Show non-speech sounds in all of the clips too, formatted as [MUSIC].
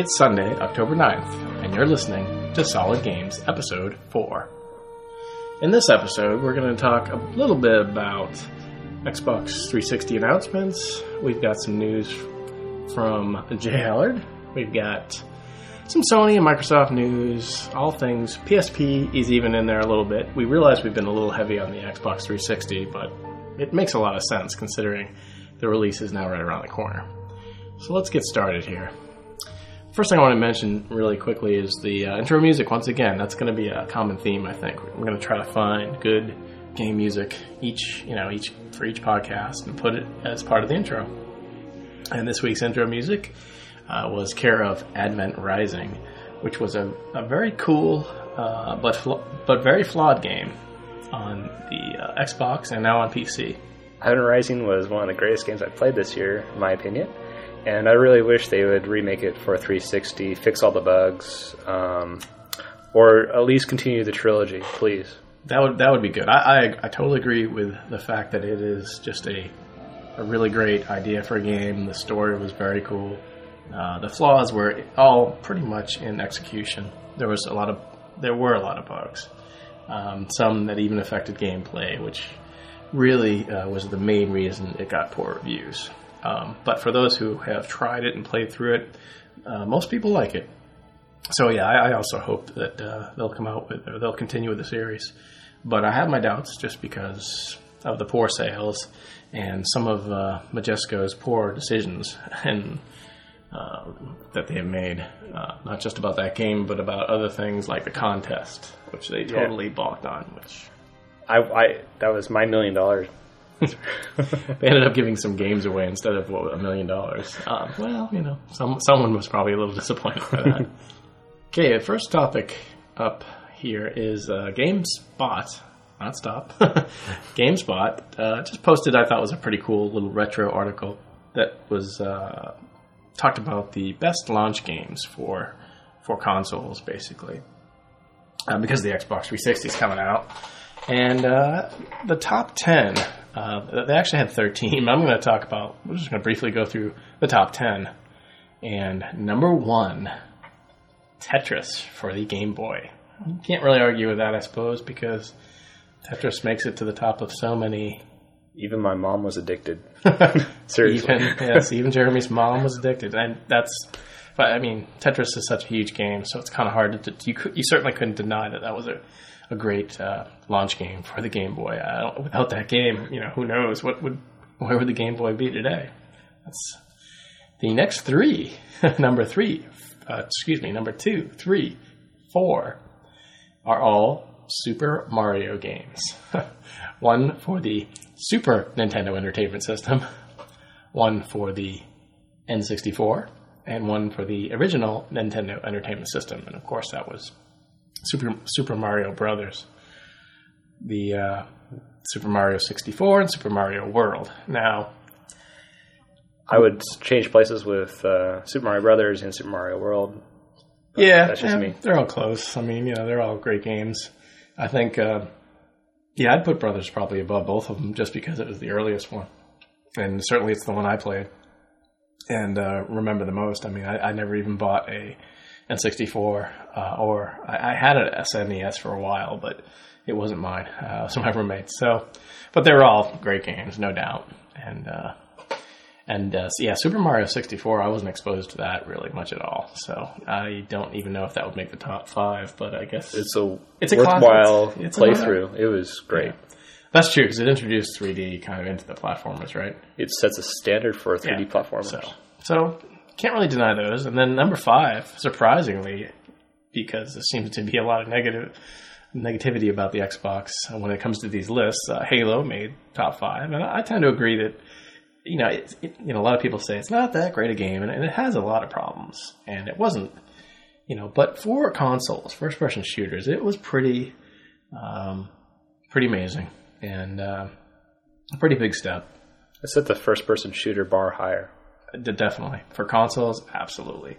It's Sunday, October 9th, and you're listening to Solid Games Episode 4. In this episode, we're going to talk a little bit about Xbox 360 announcements. We've got some news from J Allard. We've got some Sony and Microsoft news, all things. PSP is even in there a little bit. We realize we've been a little heavy on the Xbox 360, but it makes a lot of sense considering the release is now right around the corner. So let's get started here. First thing I want to mention really quickly is the uh, intro music. Once again, that's going to be a common theme. I think we're going to try to find good game music each, you know, each for each podcast and put it as part of the intro. And this week's intro music uh, was care of Advent Rising, which was a, a very cool uh, but fl- but very flawed game on the uh, Xbox and now on PC. Advent Rising was one of the greatest games I played this year, in my opinion. And I really wish they would remake it for 360, fix all the bugs, um, or at least continue the trilogy, please. That would that would be good. I, I I totally agree with the fact that it is just a a really great idea for a game. The story was very cool. Uh, the flaws were all pretty much in execution. There was a lot of there were a lot of bugs. Um, some that even affected gameplay, which really uh, was the main reason it got poor reviews. Um, but for those who have tried it and played through it, uh, most people like it. So yeah, I, I also hope that uh, they'll come out with or they'll continue with the series. But I have my doubts just because of the poor sales and some of uh, Majesco's poor decisions [LAUGHS] and uh, that they have made, uh, not just about that game, but about other things like the contest, which they totally balked on. Which I, I that was my million dollars. They ended up giving some games away instead of a million dollars. Uh, well, you know, some someone was probably a little [LAUGHS] disappointed by that. okay, the first topic up here is uh, GameSpot, not Stop. [LAUGHS] GameSpot uh, just posted. I thought was a pretty cool little retro article that was uh, talked about the best launch games for for consoles, basically, uh, because the Xbox 360 is coming out, and uh, the top ten. Uh, they actually had 13. [LAUGHS] I'm going to talk about. We're just going to briefly go through the top 10. And number one, Tetris for the Game Boy. You can't really argue with that, I suppose, because Tetris makes it to the top of so many. Even my mom was addicted. [LAUGHS] Seriously. Even yes, even Jeremy's mom was addicted, and that's. But I mean, Tetris is such a huge game, so it's kind of hard to. You you certainly couldn't deny that that was a, a great uh, launch game for the Game Boy. without that game, you know, who knows what would where would the Game Boy be today? That's the next three. [LAUGHS] number three, uh, excuse me, number two, three, four, are all Super Mario games. [LAUGHS] one for the Super Nintendo Entertainment System, one for the N64, and one for the original Nintendo Entertainment System. And of course, that was Super Super Mario Brothers, the uh, Super Mario 64 and Super Mario World. Now, I would change places with uh, Super Mario Brothers and Super Mario World. yeah, that's just yeah, me. they're all close. I mean, you know, they're all great games. I think, uh, yeah, I'd put Brothers probably above both of them just because it was the earliest one, and certainly it's the one I played and uh, remember the most. I mean, I, I never even bought a N64, uh, or I, I had an SNES for a while, but it wasn't mine. [LAUGHS] Uh, it was my roommate's. So, but they were all great games, no doubt. And uh, and uh, so yeah, Super Mario 64, I wasn't exposed to that really much at all. So I don't even know if that would make the top five. But I guess It's a It's a worthwhile. It's playthrough. It was great. that's true because it introduced 3D kind of into the platformers, right? It sets a standard for 3D Yeah. platformers. So, so can't really deny those. And then number five, surprisingly, because there seems to be a lot of negative negativity about the Xbox when it comes to these lists, uh, Halo made top five, and I tend to agree that you know, it, it, you know, a lot of people say it's not that great a game, and, and it has a lot of problems, and it wasn't. You know, but for consoles, first-person shooters, it was pretty, um, pretty amazing, and uh, a pretty big step. It set the first person shooter bar higher. Definitely for consoles, absolutely.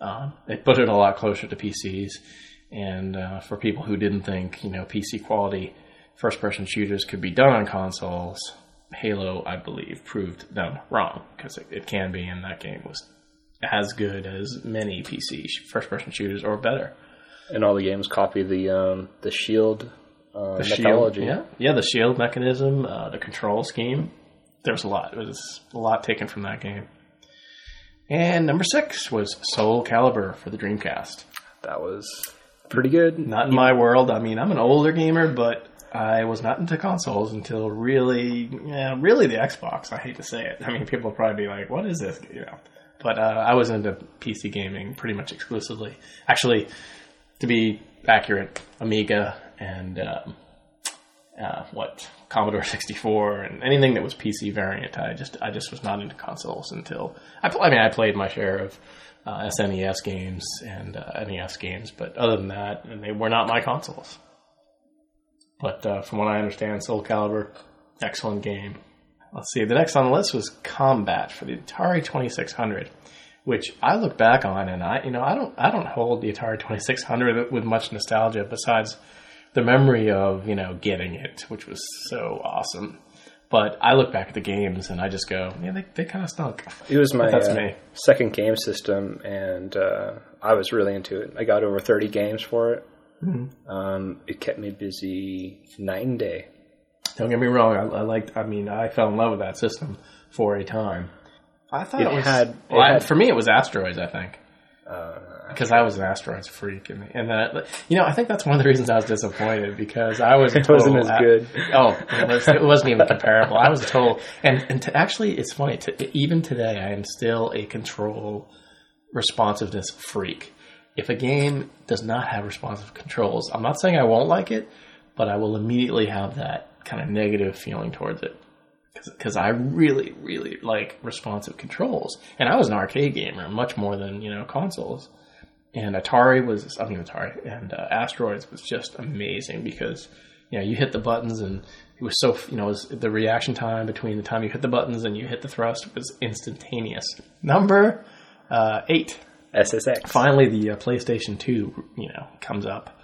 Um, it put it a lot closer to PCs, and uh, for people who didn't think you know PC quality first-person shooters could be done on consoles, Halo, I believe, proved them wrong because it, it can be, and that game was as good as many PC first person shooters or better. And all the games copy the um, the shield uh, The methodology. shield, yeah, yeah, the shield mechanism, uh, the control scheme. There was a lot. It was a lot taken from that game. And number six was Soul Calibur for the Dreamcast. That was pretty good. Not in my world. I mean, I'm an older gamer, but I was not into consoles until really, yeah, really the Xbox. I hate to say it. I mean, people will probably be like, "What is this?" You know. But uh, I was into PC gaming pretty much exclusively. Actually, to be accurate, Amiga and um, uh, what Commodore [LAUGHS] 64 and anything that was PC variant. I just I just was not into consoles until I, I mean I played my share of uh, SNES games and uh, NES games, but other than that, they were not my consoles. But uh, from what I understand, Soul Calibur, excellent game. Let's see. The next on the list was Combat for the Atari 2600, which I look back on, and I, you know, I don't, I don't hold the Atari 2600 with much nostalgia besides the memory of you know getting it, which was so awesome. But I look back at the games and I just go, yeah, they, they kind of stunk. It was my That's uh, me. second game system, and uh, I was really into it. I got over 30 games for it. Mm-hmm. Um, it kept me busy night and day. Don't get me wrong. I, I liked. I mean, I fell in love with that system for a time. I thought It it, was. had- it well, I- had- for me, it was asteroids. I think Uh, because I was an asteroids freak, and and then you know I think that's one of the reasons I was disappointed because I was [LAUGHS] it wasn't as good. Oh, it, was, it wasn't even [LAUGHS] comparable. I was a total, and and to, actually, it's funny. To, even today, I am still a control responsiveness freak. If a game does not have responsive controls, I'm not saying I won't like it, but I will immediately have that kind of negative feeling towards it because I really, really like responsive controls. And I was an arcade gamer, much more than you know consoles. And Atari was, I mean Atari and uh, Asteroids was just amazing because you know you hit the buttons and it was so you know it was the reaction time between the time you hit the buttons and you hit the thrust was instantaneous. Number uh, eight SSX. finally the uh, PlayStation 2, you know, comes up,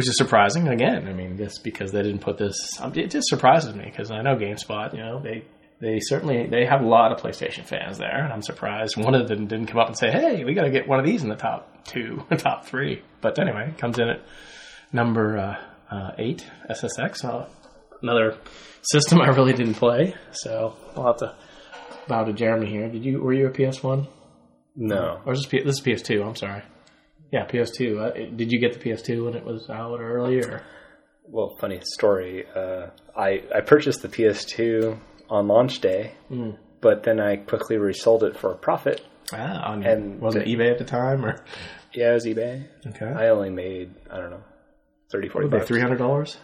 which is surprising again. I mean, just because they didn't put this, um, it just surprises me because I know GameSpot, you know, they they certainly they have a lot of PlayStation fans there, and I'm surprised one of them didn't come up and say, "Hey, we got to get one of these in the top two, [LAUGHS] top three. But anyway, it comes in at number uh, uh, eight, SSX, uh, another system I really didn't play, so I'll have to bow to Jeremy here. Did you were you a PS One? No. Or is this, P- this is PS2, I'm sorry. Yeah, PS2. Uh, did you get the PS2 when it was out early? Or? Well, funny story. Uh, I I purchased the PS2 on launch day, Hmm. but then I quickly resold it for a profit. Ah, on, And was it eBay at the time? or Yeah, it was eBay. Okay. I only made I don't know 30 40 bucks. $300?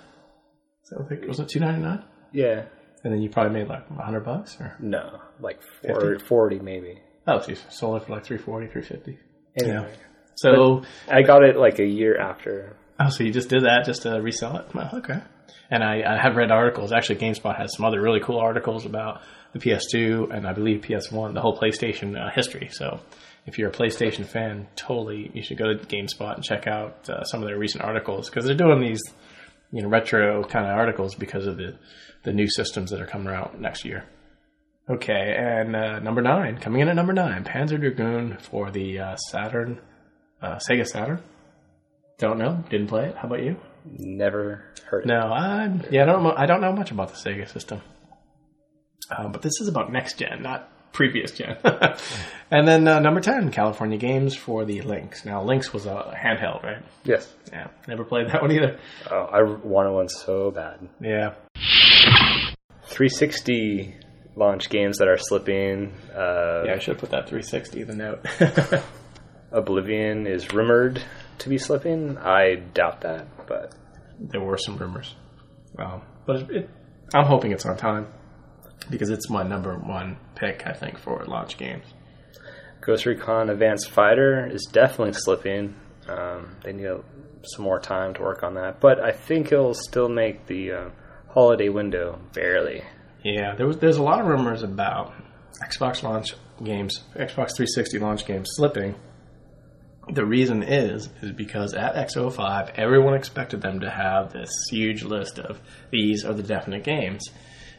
I think, was it two ninety nine? Yeah. And then you probably made like hundred bucks, or No, like four, 40 maybe. oh, so you sold it for like 340 350 Anyway, So I got it like a year after. Oh, so you just did that just to resell it? Well, okay. And I, I have read articles. Actually, GameSpot has some other really cool articles about the PS2 and I believe PS1, the whole PlayStation uh, history. So if you're a PlayStation fan, totally you should go to GameSpot and check out uh, some of their recent articles because they're doing these you know retro kind of articles because of the the new systems that are coming out next year. Okay, and uh, number nine, coming in at number nine, Panzer Dragoon for the uh, Saturn, uh, Sega Saturn. Don't know, didn't play it. How about you? Never heard. No, I'm. yeah, I don't know, I don't know much about the Sega system. Um, but this is about next gen, not previous gen. [LAUGHS] and then uh, number ten, California Games for the Lynx. Now, Lynx was a handheld, right? Yes. Yeah, never played that one either. Oh, I wanted one so bad. Yeah, 360 launch games that are slipping. Uh, yeah, I should have put that 360 in the note. [LAUGHS] Oblivion is rumored to be slipping. I doubt that, but there were some rumors, um, but it, it, I'm hoping it's on time because it's my number one pick, I think, for launch games. Ghost Recon Advanced Fighter is definitely slipping. Um, they need a, some more time to work on that, but I think it'll still make the uh, holiday window barely. Yeah, there was there's a lot of rumors about Xbox launch games, Xbox 360 launch games slipping. The reason is is because at X05, everyone expected them to have this huge list of these are the definite games,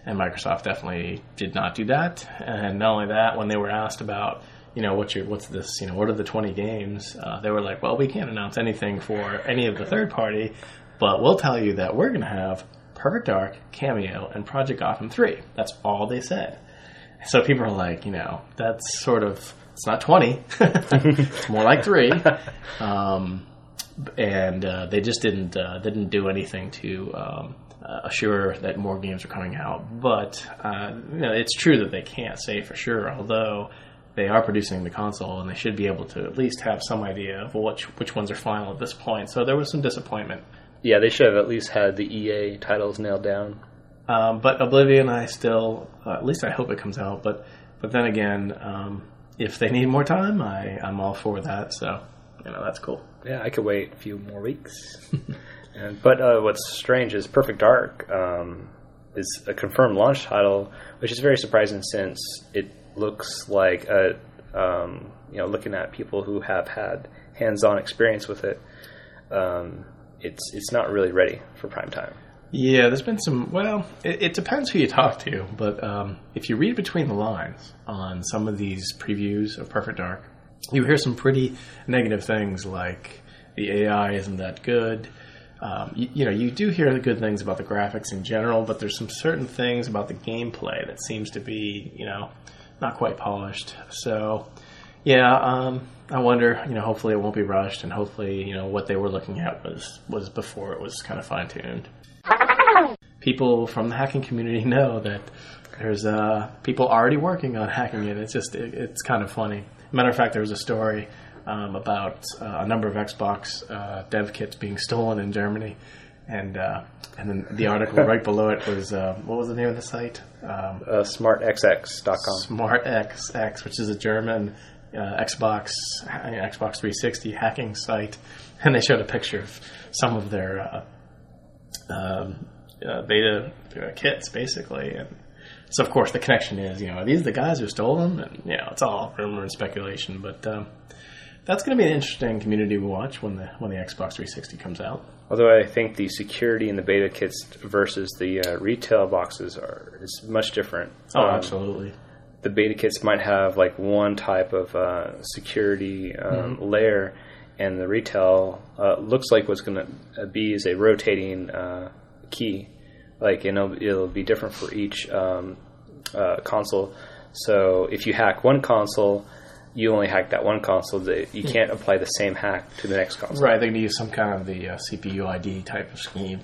and Microsoft definitely did not do that. And not only that, when they were asked about you know, what's your what's this? You know, what are the twenty games? Uh, they were like, well, we can't announce anything for any of the third party, but we'll tell you that we're going to have Perfect Dark, Kameo, and Project Gotham three. That's all they said. So people are like, you know, that's sort of it's not twenty, [LAUGHS] it's more like three. [LAUGHS] Um, and uh, they just didn't uh, didn't do anything to um, uh, assure that more games are coming out. But uh, you know, it's true that they can't say for sure. Although they are producing the console, and they should be able to at least have some idea of which which ones are final at this point. So there was some disappointment. Yeah, they should have at least had the EA titles nailed down. Um, but Oblivion, I still, uh, at least I hope it comes out. But but then again, um, if they need more time, I I'm all for that. So you know that's cool. Yeah, I could wait a few more weeks. [LAUGHS] and, but uh, what's strange is Perfect Dark um, is a confirmed launch title, which is very surprising since it looks like a um, you know looking at people who have had hands-on experience with it. Um, it's it's not really ready for prime time. Yeah, there's been some. Well, it, it depends who you talk to, but um, if you read between the lines on some of these previews of Perfect Dark, you hear some pretty negative things like the AI isn't that good. Um, you, you, know, you do hear the good things about the graphics in general, but there's some certain things about the gameplay that seems to be, you know, not quite polished. So, yeah, um, I wonder. You know, hopefully it won't be rushed, and hopefully, you know, what they were looking at was was before it was kind of fine tuned. People from the hacking community [LAUGHS] know that there's uh, people already working on hacking it. It's just it, it's kind of funny. Matter of fact, there was a story um, about uh, a number of Xbox uh, dev kits being stolen in Germany, and uh, and then the article right [LAUGHS] below it was uh, what was the name of the site? Um, uh, SmartXX.com. SmartXX, which is a German uh, Xbox Xbox 360 hacking site, and they showed a picture of some of their um, beta kits, basically, and so of course the connection is, you know, are these the guys who stole them? And you know, it's all rumor and speculation, but um, that's going to be an interesting community to watch when the when the Xbox 360 comes out. Although I think the security in the beta kits versus the uh, retail boxes are is much different. Oh, um, absolutely. The beta kits might have like one type of uh, security um, mm-hmm. layer, and the retail uh, looks like what's going to be is a rotating uh, key like and it'll, it'll be different for each um, uh, console. So if you hack one console, you only hack that one console. That you hmm. can't apply the same hack to the next console. Right, they need use some kind of the uh, CPU ID type of scheme.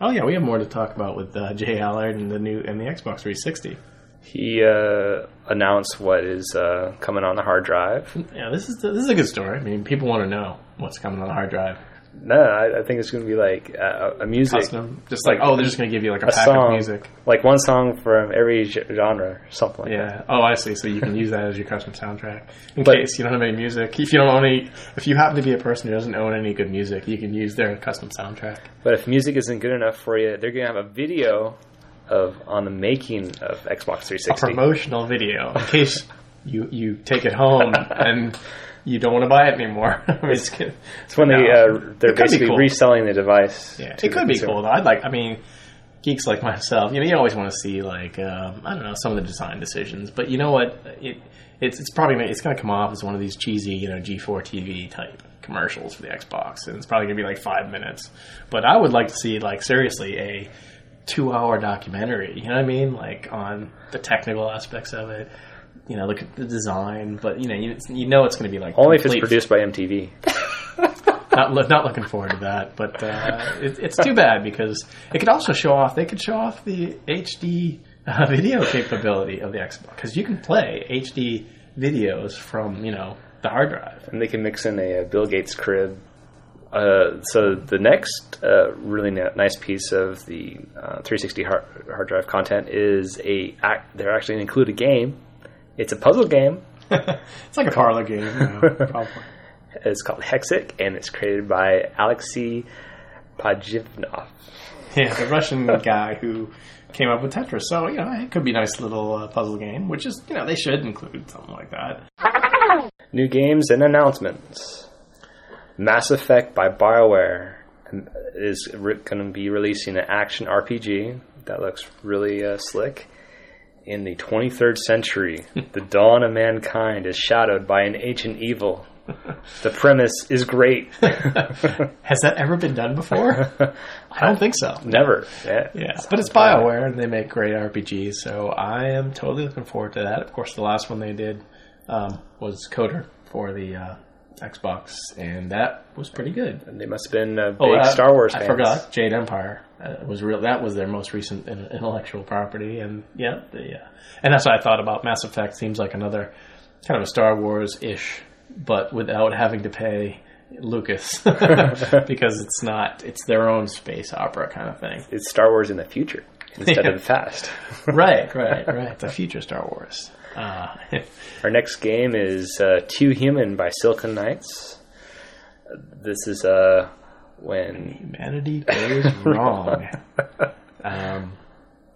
Oh yeah, we have more to talk about with uh, J Allard and the new and the Xbox 360. He uh, announced what is uh, coming on the hard drive. Yeah, this is the, this is a good story. I mean, people want to know what's coming on the hard drive. No, I, I think it's going to be like uh, a, a music, Custom. just like, oh, they're just going to give you like a, a pack song, of music, like one song from every genre, something like yeah. that. Oh, I see. So you can use that as your custom soundtrack in but, case you don't have any music. If you don't own any, if you happen to be a person who doesn't own any good music, you can use their custom soundtrack. But if music isn't good enough for you, they're going to have a video of on the making of Xbox 360, a promotional video in case you you take it home [LAUGHS] and you don't want to buy it anymore. [LAUGHS] it's, it's when no. they uh, they're basically cool. reselling the device. Yeah, it could be cool. Though. I'd like. I mean, geeks like myself, you know, you always want to see like um, I don't know some of the design decisions. But you know what? It it's it's probably it's going to come off as one of these cheesy you know G4 TV type commercials for the Xbox, and it's probably going to be like five minutes. But I would like to see like seriously a two hour documentary. You know what I mean? Like on the technical aspects of it you know, look at the design, but you know, you, you know it's going to be like only if it's produced by MTV. [LAUGHS] not lo- not looking forward to that, but uh, it, it's too bad because it could also show off. They could show off the HD uh, video capability of the Xbox because you can play HD videos from you know the hard drive, and they can mix in a, a Bill Gates crib. Uh, so the next uh, really nice piece of the uh, 360 hard, hard drive content is a they're actually going to include a game it's a puzzle game. [LAUGHS] it's like a parlor game, you know, [LAUGHS] probably. It's called Hexic, and it's created by Alexey Pajitnov. Yeah, the Russian [LAUGHS] guy who came up with Tetris. So, you know, it could be a nice little uh, puzzle game, which is, you know, they should include something like that. New games and announcements. Mass Effect by BioWare is re- going to be releasing an action RPG that looks really uh, slick In the 23rd century, [LAUGHS] the dawn of mankind is shadowed by an ancient evil. The premise is great. [LAUGHS] Has that ever been done before? I don't think so. Never. Yeah. Yeah, but it's BioWare and they make great RPGs, so I am totally looking forward to that. Of course, the last one they did um, was KOTOR for the uh, Xbox, and that was pretty good. And they must have been uh, big Oh, uh, Star Wars I forgot Jade Empire uh, was real. That was their most recent intellectual property, and yeah, the, uh, and that's what I thought about Mass Effect. Seems like another kind of a Star Wars ish, but without having to pay Lucas [LAUGHS] because it's not. It's their own space opera kind of thing. It's Star Wars in the future instead [LAUGHS] Yeah. of the past. right, right, [LAUGHS] right. The future Star Wars. Uh, [LAUGHS] Our next game is uh, Too Human by Silicon Knights. This is uh, when humanity goes [LAUGHS] wrong. [LAUGHS] Um,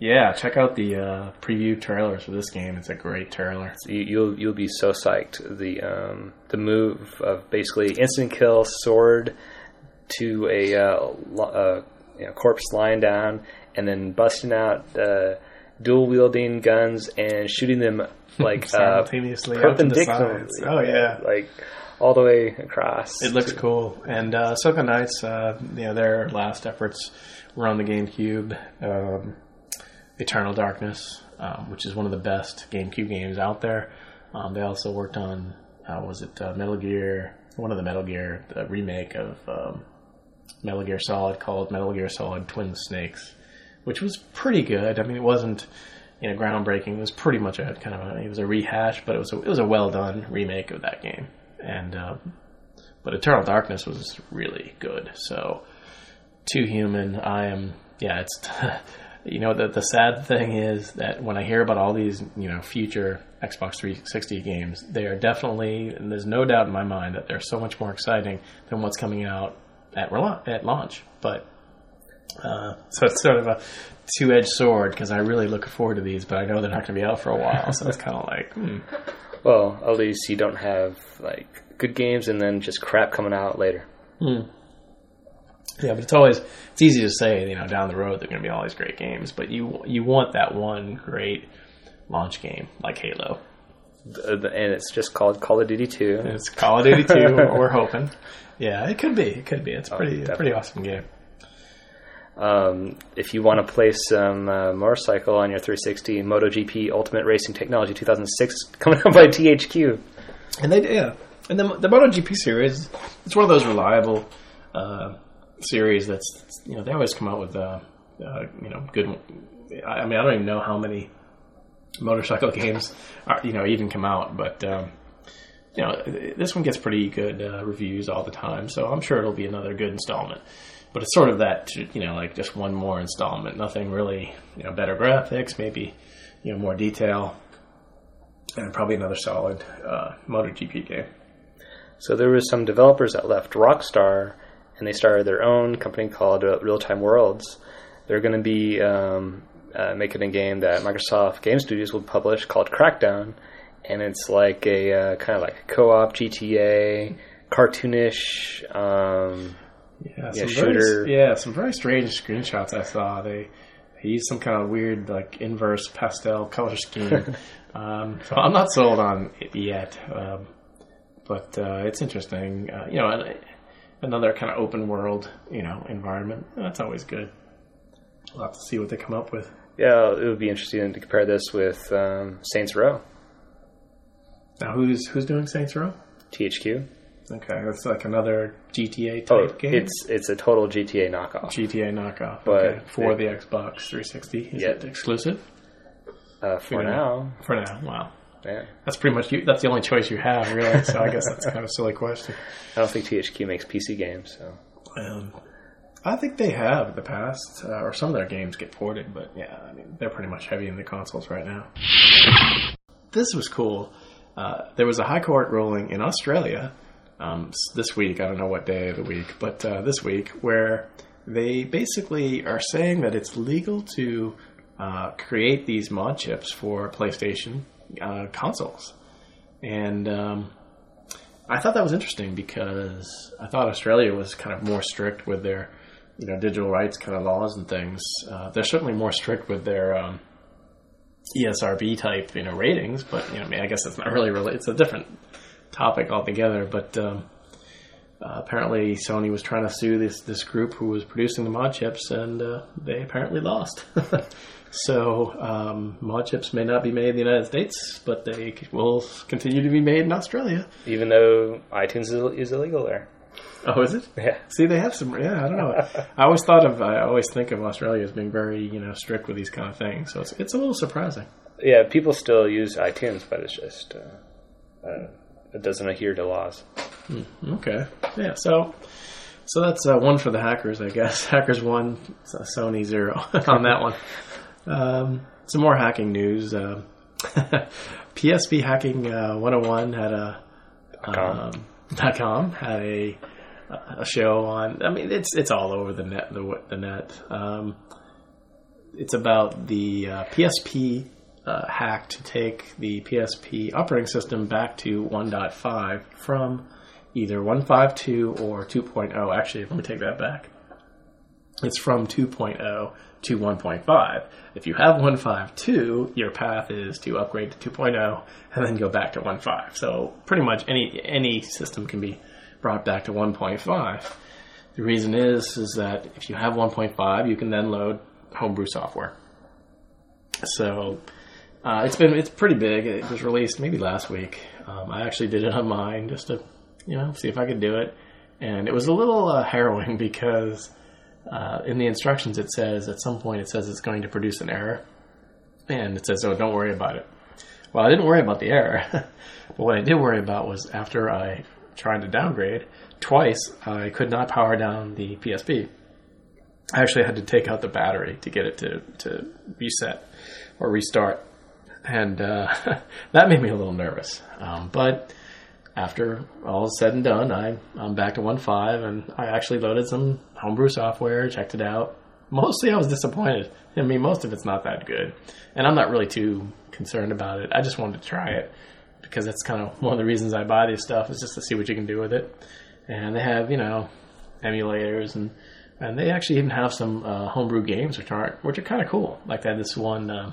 yeah, check out the uh, preview trailers for this game. It's a great trailer. you, you'll you'll be so psyched. The um, the move of basically instant kill sword to a uh, lo- uh, you know, corpse lying down, and then busting out uh, dual wielding guns and shooting them like [LAUGHS] uh, Simultaneously to perpendicularly. Oh yeah. like all the way across. It looks cool. And uh, Silicon Knights, uh, you know, their last efforts were on the GameCube, um, Eternal Darkness, um, which is one of the best GameCube games out there. Um, they also worked on, uh, was it uh, Metal Gear, one of the Metal Gear, the remake of um, Metal Gear Solid called Metal Gear Solid Twin Snakes, which was pretty good. I mean, it wasn't, you know, groundbreaking. It was pretty much a kind of a, it was a rehash, but it was a, it was a well done remake of that game. And um, but Eternal Darkness was really good. So, Too Human, I am, yeah, it's, [LAUGHS] you know, the, the sad thing is that when I hear about all these, you know, future Xbox 360 games, they are definitely, and there's no doubt in my mind that they're so much more exciting than what's coming out at, at launch. But, uh, so it's sort of a two edged sword because I really look forward to these, but I know they're not going to be out for a while. So it's kind of like, hmm. well, at least you don't have like good games and then just crap coming out later. Yeah, but it's always it's easy to say, you know, down the road there are going to be all these great games, but you you want that one great launch game like Halo. Uh, the- and it's just called Call of Duty 2. It's Call of Duty 2. we're [LAUGHS] hoping. Yeah, it could be. It could be. It's a pretty pretty awesome game. Um, if you want to play some uh, motorcycle on your 360, MotoGP Ultimate Racing Technology 2006 [LAUGHS] coming out by THQ. And they yeah, and the the MotoGP series, it's one of those reliable uh, series that's you know they always come out with uh, uh, you know good. I mean, I don't even know how many motorcycle [LAUGHS] games are, you know even come out, but um, you know this one gets pretty good uh, reviews all the time, so I'm sure it'll be another good installment. But it's sort of that you know like just one more installment, nothing really you know better graphics, maybe you know more detail, and probably another solid uh, MotoGP game. So there was some developers that left Rockstar, and they started their own company called uh, Realtime Worlds. They're going to be um, uh, making a game that Microsoft Game Studios will publish called Crackdown, and it's like a uh, kind of like a co-op GTA, cartoonish. Um, Yeah, Yeah, some shooter. Very, yeah, some very strange screenshots I saw. They they used some kind of weird like inverse pastel color scheme. [LAUGHS] um, so I'm not sold on it yet, um, but uh, it's interesting. Uh, you know, another kind of open world, you know, environment. That's always good. We'll have to see what they come up with. yeah, it would be interesting to compare this with um, Saints Row, Now, who's who's doing Saints Row? THQ. Okay, that's like another GTA type Oh, game. it's it's a total GTA knockoff. GTA knockoff, But okay, for they- the Xbox 360. Is Yeah. it exclusive Uh, for Yeah. now, for now? Wow. yeah. That's pretty much you. That's the only choice you have, really. So I guess that's kind of a silly question. [LAUGHS] I don't think THQ makes PC games, so Um, I think they have in the past, uh, or some of their games get ported, but yeah, I mean they're pretty much heavy in the consoles right now. This was cool. Uh, there was a high court ruling in Australia um, this week. I don't know what day of the week, but uh, this week where they basically are saying that it's legal to uh, create these mod chips for PlayStation uh, consoles, and um, I thought that was interesting because I thought Australia was kind of more strict with their, you know, digital rights kind of laws and things. Uh, they're certainly more strict with their um, ESRB type, you know, ratings. But you know, I mean, I guess it's not really really. It's a different topic altogether. But um, uh, apparently, Sony was trying to sue this this group who was producing the mod chips, and uh, they apparently lost. [LAUGHS] so um, mod chips may not be made in the United States, but they will continue to be made in Australia. Even though iTunes is, illegal there. Oh, is it? [LAUGHS] Yeah. See, they have some. Yeah, I don't know. I always thought of. I always think of Australia as being very, you know, strict with these kind of things. So it's it's a little surprising. Yeah, people still use iTunes, but it's just uh, uh, it doesn't adhere to laws. Okay. Yeah. So so that's uh, one for the hackers, I guess. [LAUGHS] Hackers one, Sony zero [LAUGHS] on that one. Um, some more hacking news. Uh, [LAUGHS] PSP hacking uh, 101 had a um, dot com had a a show on. I mean, it's it's all over the net. The the net. Um, it's about the uh, PSP uh, hack to take the PSP operating system back to 1.5 from either 1.5.2 or 2.0. Actually, let me take that back. It's from 2.0 to 1.5. If you have 1.5.2, your path is to upgrade to 2.0 and then go back to 1.5. So pretty much any any system can be brought back to 1.5. The reason is is that if you have 1.5, you can then load homebrew software. So uh, it's been it's pretty big. It was released maybe last week. Um, I actually did it on mine just to you know see if I could do it, and it was a little uh, harrowing [LAUGHS] because uh, in the instructions it says at some point it says it's going to produce an error, and it says oh don't worry about it. Well, I didn't worry about the error, but [LAUGHS] what I did worry about was after I tried to downgrade twice, I could not power down the PSP. I actually had to take out the battery to get it to, to reset or restart. And uh, [LAUGHS] that made me a little nervous. Um, but after all is said and done, I, I'm back to 1.5 and I actually loaded some homebrew software, checked it out. Mostly I was disappointed. I mean, most of it's not that good. And I'm not really too concerned about it. I just wanted to try it because that's kind of one of the reasons I buy this stuff is just to see what you can do with it. And they have, you know, emulators and and they actually even have some uh, homebrew games which aren't which are kind of cool. Like they had this one uh,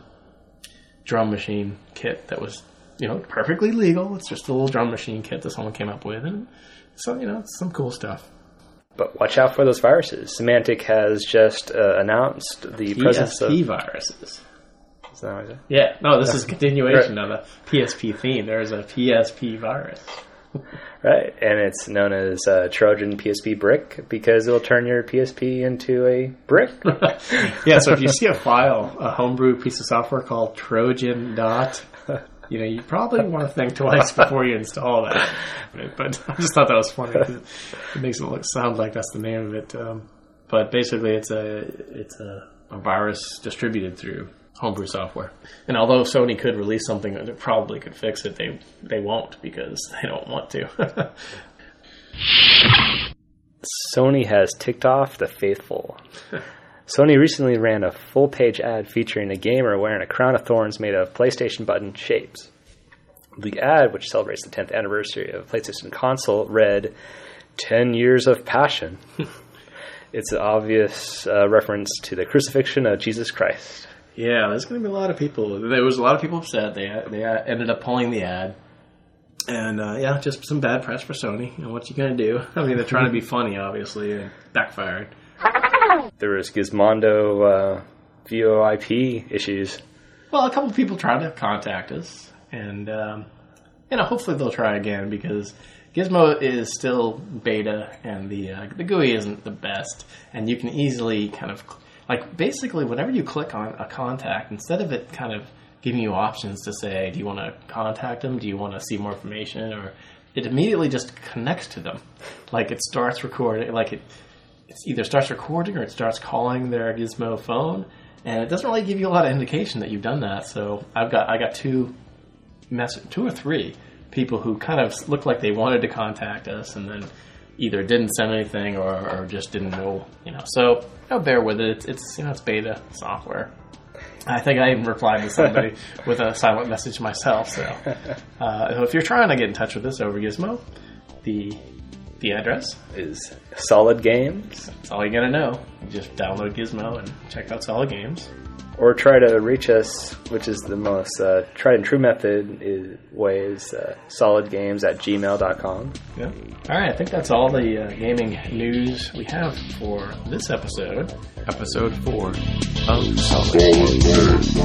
drum machine kit that was you know perfectly legal. It's just a little drum machine kit that someone came up with, and so you know it's some cool stuff. But watch out for those viruses. Symantec has just uh, announced the presence of PSP viruses. Is that what Yeah, no, this is a continuation of a PSP theme. There's a PSP virus. Right, and it's known as Trojan PSP brick because it'll turn your PSP into a brick. [LAUGHS] yeah, so if you see a file, a homebrew piece of software called Trojan dot, you know, you probably want to think twice before you install that. But [LAUGHS] I just thought that was funny. It makes it look sound like that's the name of it. Um, but basically, it's a it's a, a virus distributed through homebrew software. And although Sony could release something that probably could fix it, they they won't because [LAUGHS] they don't want to. [LAUGHS] Sony has ticked off the faithful. Sony recently ran a full page ad featuring a gamer wearing a crown of thorns made of PlayStation button shapes. The ad, which celebrates the 10th anniversary of PlayStation console, read 10 years of passion. [LAUGHS] it's an obvious uh, reference to the crucifixion of Jesus Christ. Yeah, there's going to be a lot of people. There was a lot of people upset. They they ended up pulling the ad, and uh, yeah, just some bad press for Sony. And what you going to do? [LAUGHS] I mean, they're trying to be funny, obviously, and backfired. There was Gizmondo uh, VoIP issues. Well, a couple people tried to contact us, and um, you know, hopefully they'll try again because Gizmo is still beta, and the uh, the GUI isn't the best, and you can easily kind of like basically whenever you click on a contact, instead of it kind of giving you options to say, do you want to contact them, do you want to see more information, or it immediately just connects to them, like it starts recording, like it it either starts recording or it starts calling their Gizmo phone, and it doesn't really give you a lot of indication that you've done that. So I've got I got two mess two or three people who kind of looked like they wanted to contact us and then either didn't send anything or, or just didn't know, you know. So I'll bear with it. It's, it's you know it's beta software. I think I even replied to somebody [LAUGHS] with a silent message myself. So uh, if you're trying to get in touch with us over Gizmo, the The address? is Solid Games, That's all you gotta know. Just download Gizmo and check out Solid Games. or try to reach us, which is the most uh, tried and true method is, way is uh, solidgames at gmail.com. Yeah. All right, I think that's all the uh, gaming news we have for this episode. Episode 4 of Solid Games.